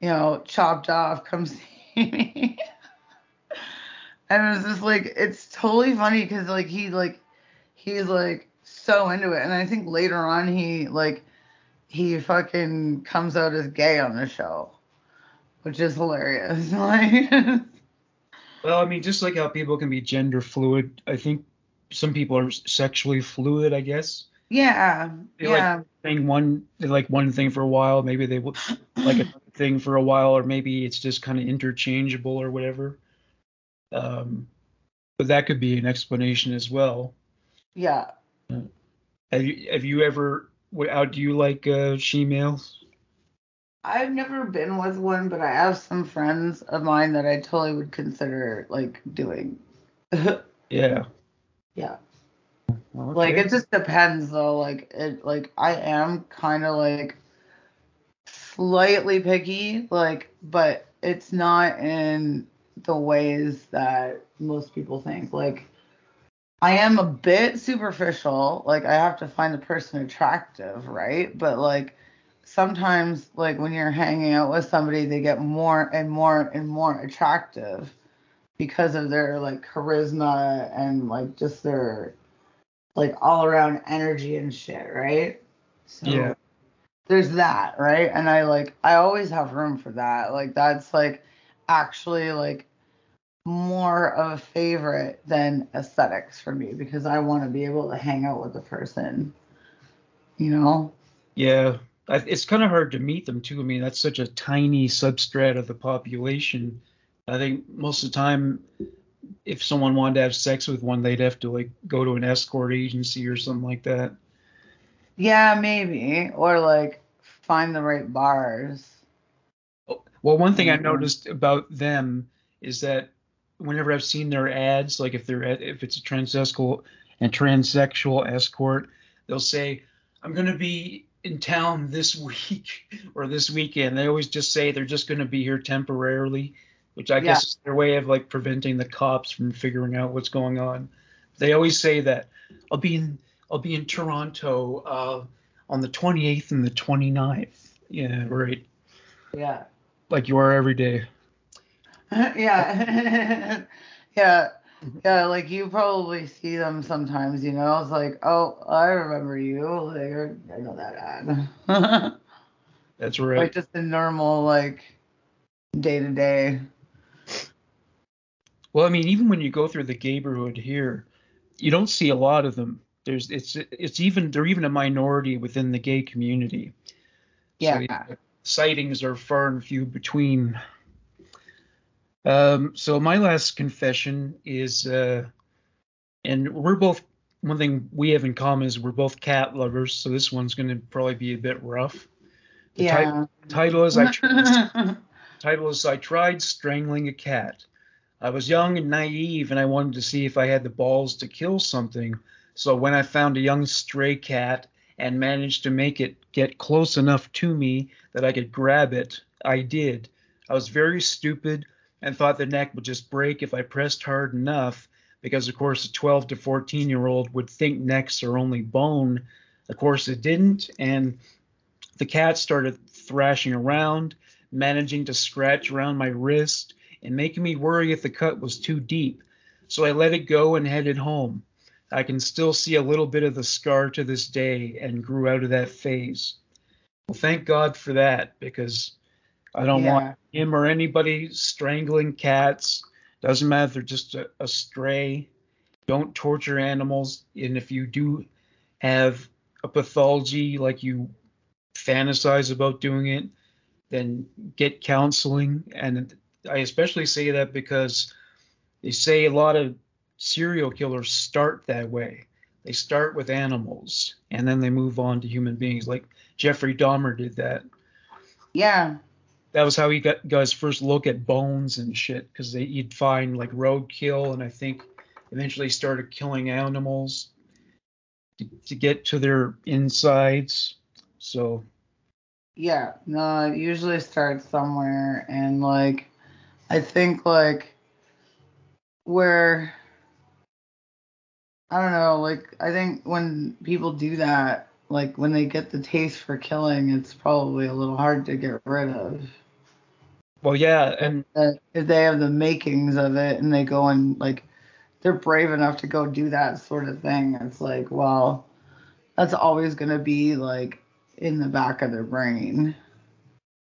you know, chopped off, come <laughs> see me. and it was just like it's totally funny because like he like he's like so into it, and I think later on he like he fucking comes out as gay on the show, which is hilarious. Like, <laughs> Well, I mean, just like how people can be gender fluid, I think some people are sexually fluid. I guess yeah, They like- yeah, thing one they like one thing for a while, maybe they would like another <clears throat> thing for a while, or maybe it's just kind of interchangeable or whatever. Um, but that could be an explanation as well. yeah. Have you have you ever? Wh- How do you like uh, she-males? I've never been with one, but I have some friends of mine that I totally would consider like doing. <laughs> Yeah. yeah. Well, Like it just depends though. Like it like I am kind of like slightly picky, like but it's not in the ways that most people think. Like I am a bit superficial. Like I have to find the person attractive, right? But like sometimes like when you're hanging out with somebody, they get more and more and more attractive because of their like charisma and like just their like all around energy and shit, right? So Yeah. there's that, right? And I like I always have room for that. Like that's like actually like more of a favorite than aesthetics for me because I want to be able to hang out with the person. You know? Yeah, I, it's kind of hard to meet them too. I mean, that's such a tiny substrat of the population. I think most of the time, if someone wanted to have sex with one, they'd have to like go to an escort agency or something like that. Yeah, maybe. Or like find the right bars. Well, one thing I Mhm. noticed about them is that whenever I've seen their ads, like if they're if it's a transsexual and transsexual escort, they'll say, "I'm gonna be in town this week <laughs> or this weekend." They always just say they're just gonna be here temporarily, which I Yeah. guess is their way of like preventing the cops from figuring out what's going on. They always say that I'll be in I'll be in Toronto. Uh, on the 28th and the 29th. Yeah, right. Yeah. Like you are every day. <laughs> yeah. <laughs> yeah. Mm-hmm. Yeah, like you probably see them sometimes, you know. It's like, oh, I remember you. Like, I know that ad. <laughs> That's right. like just the normal, like, day to day. Well, I mean, even when you go through the neighborhood here, you don't see a lot of them. There's it's it's even they're even a minority within the gay community. Yeah. So, sightings are far and few between. Um, so my last confession is, uh, and we're both one thing we have in common is we're both cat lovers. So this one's going to probably be a bit rough. The yeah. title, title is I tried, <laughs> title is I tried strangling a cat. I was young and naive, and I wanted to see if I had the balls to kill something. So when I found a young stray cat and managed to make it get close enough to me that I could grab it, I did. I was very stupid and thought the neck would just break if I pressed hard enough, because of course a 12 to 14 year old would think necks are only bone. Of course it didn't, and the cat started thrashing around, managing to scratch around my wrist and making me worry if the cut was too deep. So I let it go and headed home. I can still see a little bit of the scar to this day and grew out of that phase. Well, thank God for that because I don't Yeah. want him or anybody strangling cats. Doesn't matter if they're just a, a stray. Don't torture animals. And if you do have a pathology like you fantasize about doing it, then get counseling. And I especially say that because they say a lot of serial killers start that way. They start with animals and then they move on to human beings. Like Jeffrey Dahmer did that. yeah. That was how he got, his first look at bones and shit because he'd find like roadkill and I think eventually started killing animals to, to get to their insides. So Yeah, no, it usually starts somewhere, and like, I think like where I don't know, like I think when people do that, like when they get the taste for killing, it's probably a little hard to get rid of. well yeah, and if they have the makings of it and they go and like they're brave enough to go do that sort of thing, it's like, well, that's always gonna be like in the back of their brain.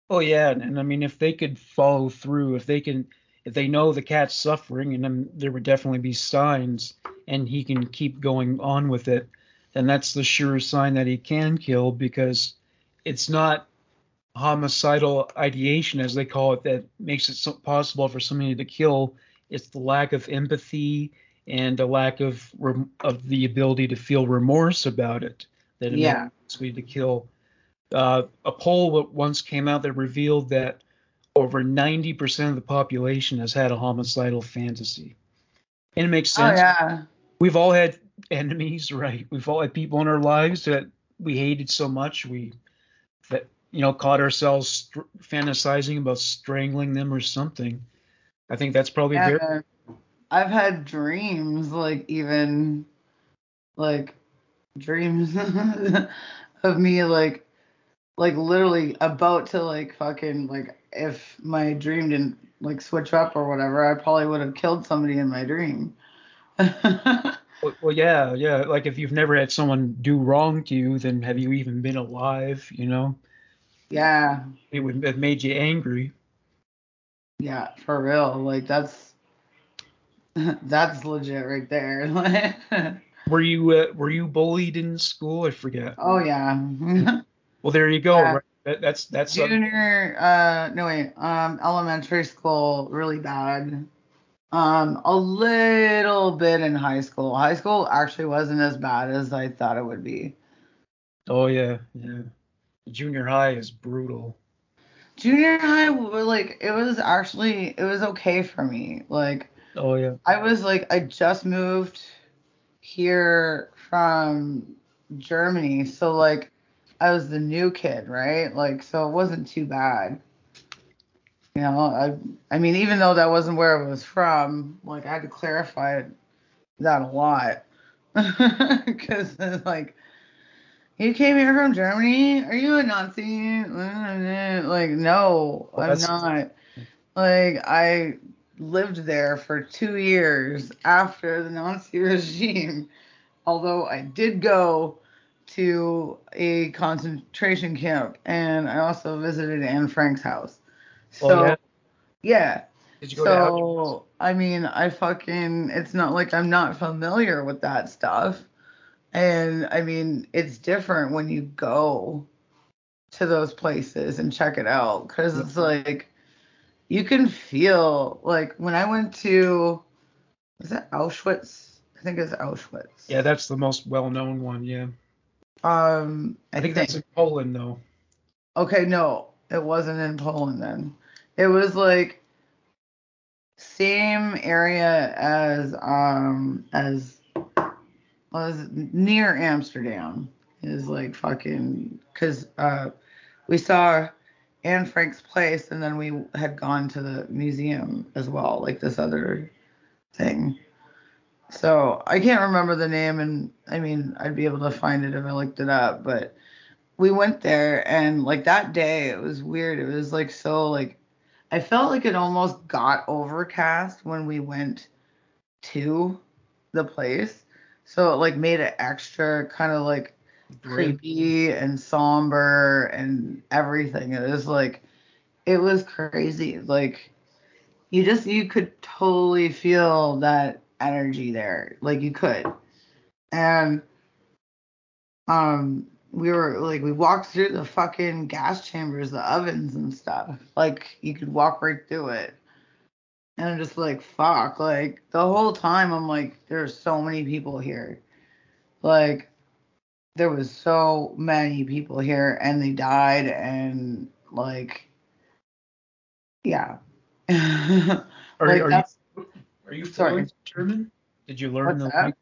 Oh yeah, and, and I mean if they could follow through, if they can, if they know the cat's suffering, and then there would definitely be signs, and he can keep going on with it, then that's the sure sign that he can kill because it's not homicidal ideation as they call it that makes it so possible for somebody to kill. It's the lack of empathy and a lack of of the ability to feel remorse about it that Yeah. enables me to kill. Uh, a poll that once came out that revealed that over 90% of the population has had a homicidal fantasy. And it makes Oh sense. yeah. We've all had enemies, right? We've all had people in our lives that we hated so much we that you know caught ourselves str- fantasizing about strangling them or something. I think that's probably very I've had dreams, like even like dreams <laughs> of me like like literally about to like fucking like if my dream didn't like switch up or whatever, I probably would have killed somebody in my dream. <laughs> well, well, yeah, yeah. Like if you've never had someone do wrong to you, then have you even been alive? You know, yeah, it would have made you angry. yeah, for real. Like that's <laughs> that's legit right there. <laughs> Were you uh, were you bullied in school? I forget. oh yeah. <laughs> Well, there you go. Yeah. Right? That, that's that's junior uh no wait um elementary school really bad um a little bit in high school high school actually wasn't as bad as i thought it would be oh yeah, yeah. Junior high is brutal. junior high like it was actually it was okay for me like Oh yeah. i was like i just moved here from germany so like i was the new kid right like so it wasn't too bad you know i i mean even though that wasn't where I was from like i had to clarify that a lot <laughs> because like You came here from Germany? Are you a Nazi? <laughs> Like, no, Well, I'm not. Like, I lived there for two years after the Nazi <laughs> regime. Although I did go to a concentration camp and I also visited Anne Frank's house. So, Oh, yeah? yeah. Did you go So, I mean, I fucking, it's not like I'm not familiar with that stuff. And I mean, it's different when you go to those places and check it out because it's like you can feel like when I went to, was it Auschwitz? I think it's Auschwitz. Yeah, that's the most well-known one. Yeah, Um, I think that's in Poland though. Okay, no, it wasn't in Poland then. It was like same area as um as was near Amsterdam is like fucking because uh we saw Anne Frank's place and then we had gone to the museum as well, like this other thing. So I can't remember the name and I mean I'd be able to find it if I looked it up, but we went there and like that day it was weird. It was like so like I felt like it almost got overcast when we went to the place. So it like made it extra kind of like creepy and somber and everything. It was like it was crazy. Like you just you could totally feel that energy there. Like you could. And um we were like we walked through the fucking gas chambers, the ovens and stuff. Like you could walk right through it. And I'm just like, fuck. Like the whole time I'm like, there's so many people here. Like there was so many people here and they died and like yeah. <laughs> Are, Like, are you are you Sorry. fluent German? Did you learn What's the that? language?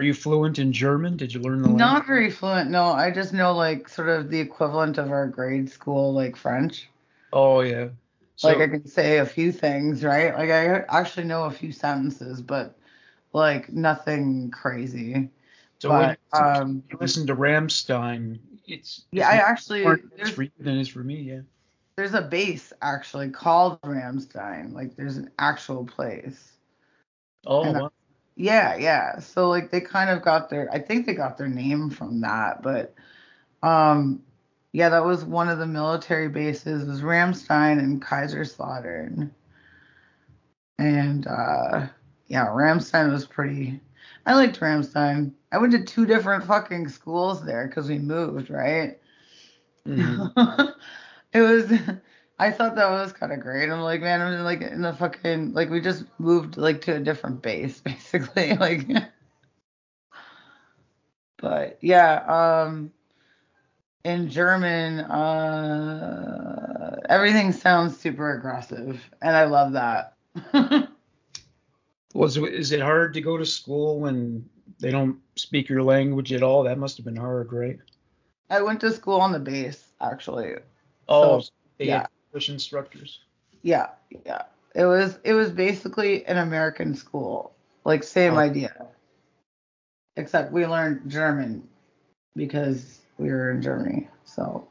Are you fluent in German? Did you learn the language? Not very fluent, no. I just know like sort of the equivalent of our grade school like French. Oh yeah. So, like I can say a few things, right? Like I actually know a few sentences, but like nothing crazy. so when but you um you listen to Rammstein, it's yeah, I actually there's, for you than it is for me. Yeah. there's a base actually called Ramstein. Like there's an actual place. Oh wow. Yeah, yeah. So like they kind of got their I think they got their name from that, but um yeah, that was one of the military bases was Ramstein and Kaiserslautern. And uh yeah, Ramstein was pretty I liked Ramstein. I went to two different fucking schools there cuz we moved, right? Mhm. <laughs> it was I thought that was kind of great. I'm like, man, I'm like in the fucking like we just moved like to a different base <laughs> basically like but yeah, um in German uh everything sounds super aggressive and I love that. <laughs> Was is it hard to go to school when they don't speak your language at all? That must have been hard, right? I went to school on the base actually. Oh, So, yeah. English instructors. Yeah, yeah. It was it was basically an American school. Like same Oh. idea. Except we learned German because we were in Germany. So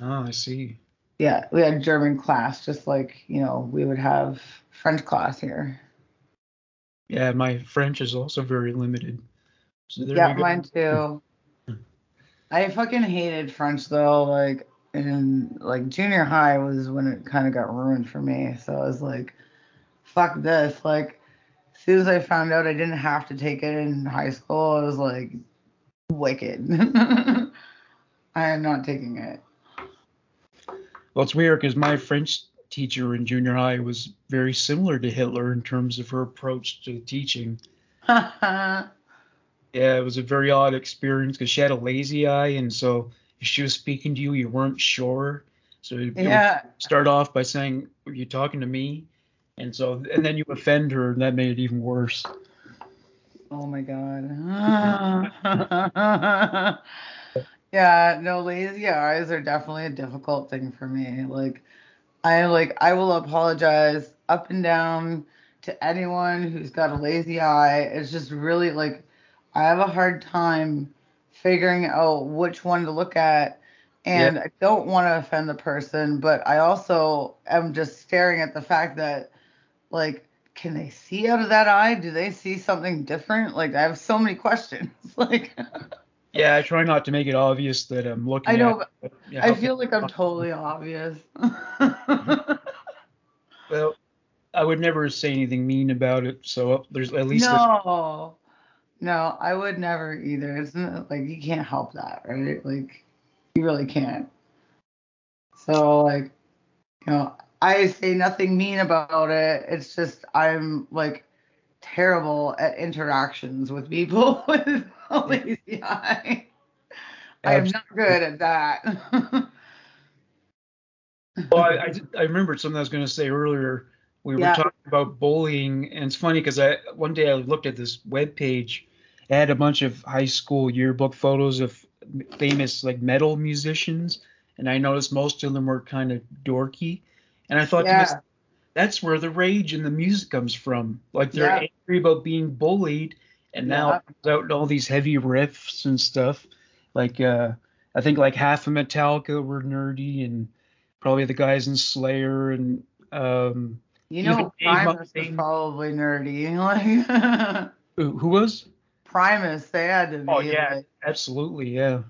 Oh, I see. yeah, we had German class just like, you know, we would have French class here. Yeah, my French is also very limited. So there yeah, mine too. <laughs> I fucking hated French though, like in like junior high was when it kind of got ruined for me. So I was like, fuck this. Like as soon as I found out I didn't have to take it in high school, I was like, wicked. <laughs> I am not taking it. Well, it's weird because my French teacher in junior high was very similar to Hitler in terms of her approach to teaching. <laughs> Yeah, it was a very odd experience because she had a lazy eye, and so if she was speaking to you, you weren't sure. So it yeah. start off by saying, "Are you talking to me?" And so, and then you offend her, and that made it even worse. Oh my god. <laughs> yeah, no, lazy eyes are definitely a difficult thing for me. Like I like I will apologize up and down to anyone who's got a lazy eye. It's just really like I have a hard time figuring out which one to look at. And I don't want to offend the person, but I also am just staring at the fact that, like, can they see out of that eye? Do they see something different? Like, I have so many questions. <laughs> like, Yeah, I try not to make it obvious that I'm looking. I know, At, but, yeah, I feel like I'm totally obvious. <laughs> Well, I would never say anything mean about it, so uh, there's at least. no, no, I would never either. It's not like you can't help that, right? Like you really can't. So like, you know, I say nothing mean about it. It's just I'm like terrible at interactions with people <laughs> with lazy eye. I am not good at that. <laughs> Well, I, I, I remembered something I was going to say earlier. We Yeah. were talking about bullying, and it's funny because I one day I looked at this web page. It had a bunch of high school yearbook photos of famous like metal musicians, and I noticed most of them were kind of dorky. And I thought to yeah, myself, that's where the rage in the music comes from. Like they're Yeah. angry about being bullied, and now Yeah. comes out all these heavy riffs and stuff. Like uh, I think like half of Metallica were nerdy, and probably the guys in Slayer and um, you know, Dave Primus is probably nerdy. Like who, who was? Primus, they had to be. Oh yeah, like, absolutely, yeah,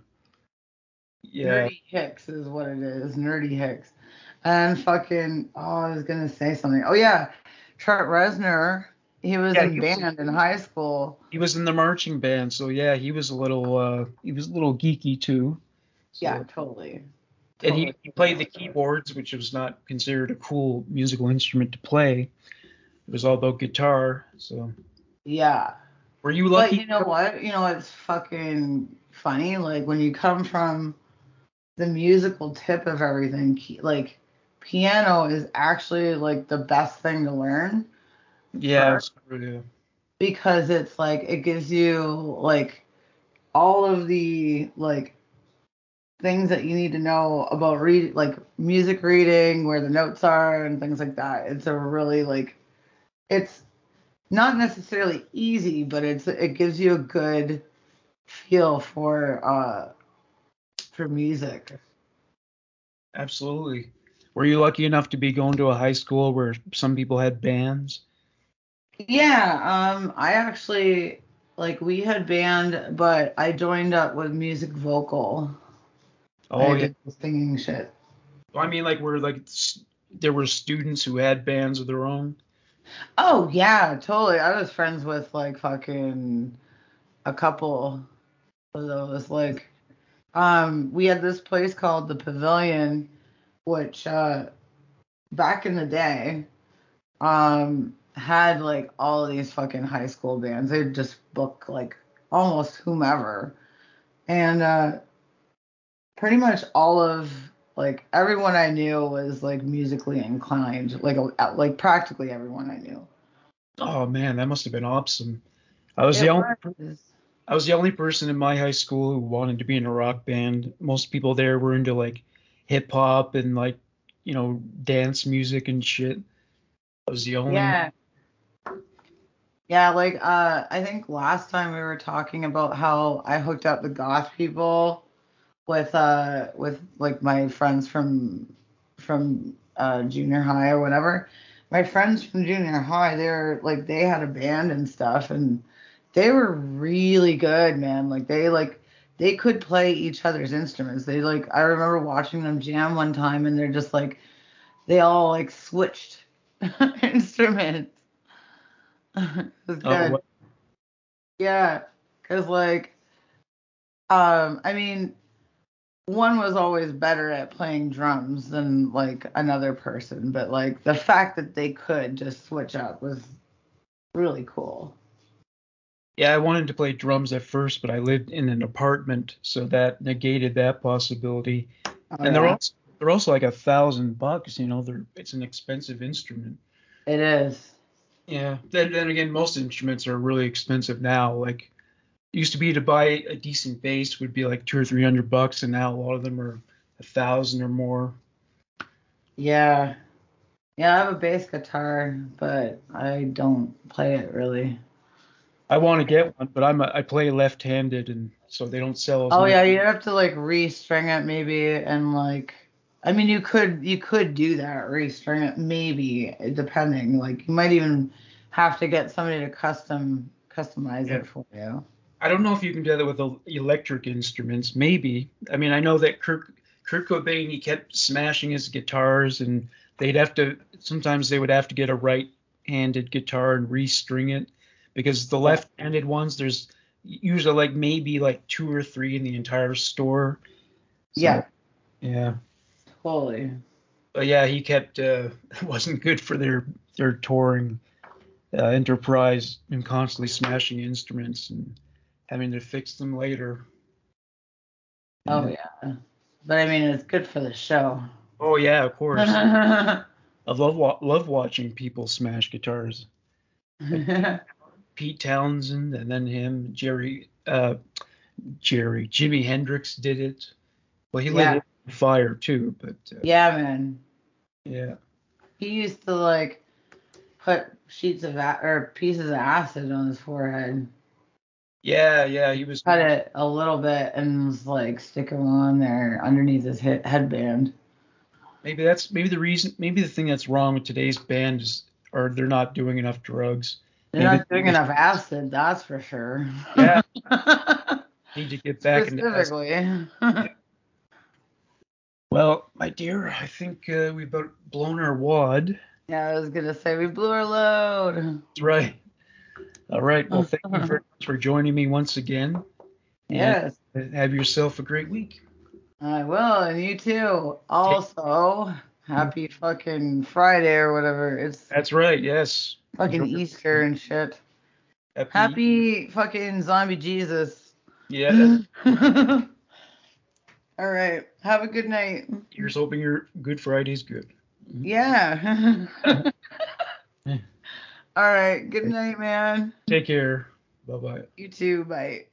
yeah. Nerdy Hicks is what it is. Nerdy Hicks. And fucking, oh, I was going to say something. Oh, yeah. Trent Reznor, he was Yeah, in he was- band in high school. He was in the marching band, so yeah, he was a little uh, he was a little geeky too. So- Yeah, totally. And he, he played the keyboards, which was not considered a cool musical instrument to play. It was all about guitar. So Yeah. were you lucky? But you know what? You know, it's fucking funny. Like, when you come from the musical tip of everything, ke- like, piano is actually, like, the best thing to learn. yeah, yeah. because it's like it gives you like all of the like things that you need to know about read like music reading where the notes are and things like that it's a really like it's not necessarily easy but it's it gives you a good feel for uh for music absolutely. Were you lucky enough to be going to a high school where some people had bands? yeah um i actually like we had band but i joined up with music vocal Oh I yeah. did singing shit I mean, like were like there were students who had bands of their own. Oh yeah, totally. I was friends with like fucking a couple of those. Like, um, we had this place called the Pavilion, which uh, back in the day, um, had like all of these fucking high school bands. They'd just book like almost whomever, and uh, pretty much all of like everyone I knew was like musically inclined. Like like practically everyone I knew. Oh man, that must have been awesome. I was It the only was. I was the only person in my high school who wanted to be in a rock band. Most people there were into like hip hop and like you know dance music and shit. I was the only. Yeah. Yeah, like uh I think last time we were talking about how I hooked up the goth people with uh with like my friends from from uh junior high or whatever. My friends from junior high, they're like they had a band and stuff and they were really good, man. Like they like they could play each other's instruments. They like I remember watching them jam one time and they're just like they all like switched <laughs> instruments. <laughs> Oh, what- Yeah, cause like, um, I mean, one was always better at playing drums than like another person, but like the fact that they could just switch up was really cool. yeah, I wanted to play drums at first, but I lived in an apartment, so that negated that possibility. Oh, and they're yeah. also they're also like a thousand bucks. You know, they're it's an expensive instrument. It is. Yeah. Then then again, most instruments are really expensive now. Like used to be to buy a decent bass would be like two or three hundred bucks, and now a lot of them are a thousand or more. Yeah. Yeah, I have a bass guitar, but I don't play it really. I want to get one, but I'm a, I play left-handed, and so they don't sell. Oh yeah, you'd have to like restring it maybe and like I mean you could you could do that, restring it maybe depending. Like you might even have to get somebody to custom customize Yeah. it for you. I don't know if you can do that with electric instruments. Maybe. I mean, I know that Kurt Kurt Cobain he kept smashing his guitars, and they'd have to sometimes they would have to get a right-handed guitar and restring it because the left-handed ones there's usually like maybe like two or three in the entire store. So, Yeah, Yeah. totally. But yeah, he kept uh, it <laughs> wasn't good for their their touring uh, enterprise and constantly smashing instruments and having to fix them later. Oh yeah. But I mean it's good for the show. Oh yeah, of course. <laughs> I love wa- love watching people smash guitars. Pete Townshend and then him, Jerry, uh, Jerry, Jimi Hendrix did it. Well, he Yeah. lit it on fire too, but uh, man. yeah. He used to like put sheets of a- or pieces of acid on his forehead. Yeah, yeah, he was. cut it a little bit and was like stick them on there underneath his he- headband. Maybe that's maybe the reason. Maybe the thing that's wrong with today's band is, or they're not doing enough drugs. They're Maybe- not doing enough acid, that's for sure. Yeah, <laughs> need to get back into. acid. Specifically. <laughs> Well, my dear, I think uh, we've about blown our wad. yeah, I was gonna say we blew our load. That's right. All right. Well, thank you uh-huh. very much for joining me once again. Yes, have yourself a great week. I will, and you too. Also, happy fucking Friday or whatever. It's That's right. Yes. fucking Enjoy- Easter and shit. Happy. Happy fucking zombie Jesus. Yeah. <laughs> All right. Have a good night. Here's hoping your Good Friday's good. Yeah. <laughs> All right. Good night, man. Take care. Bye bye. You too. Bye.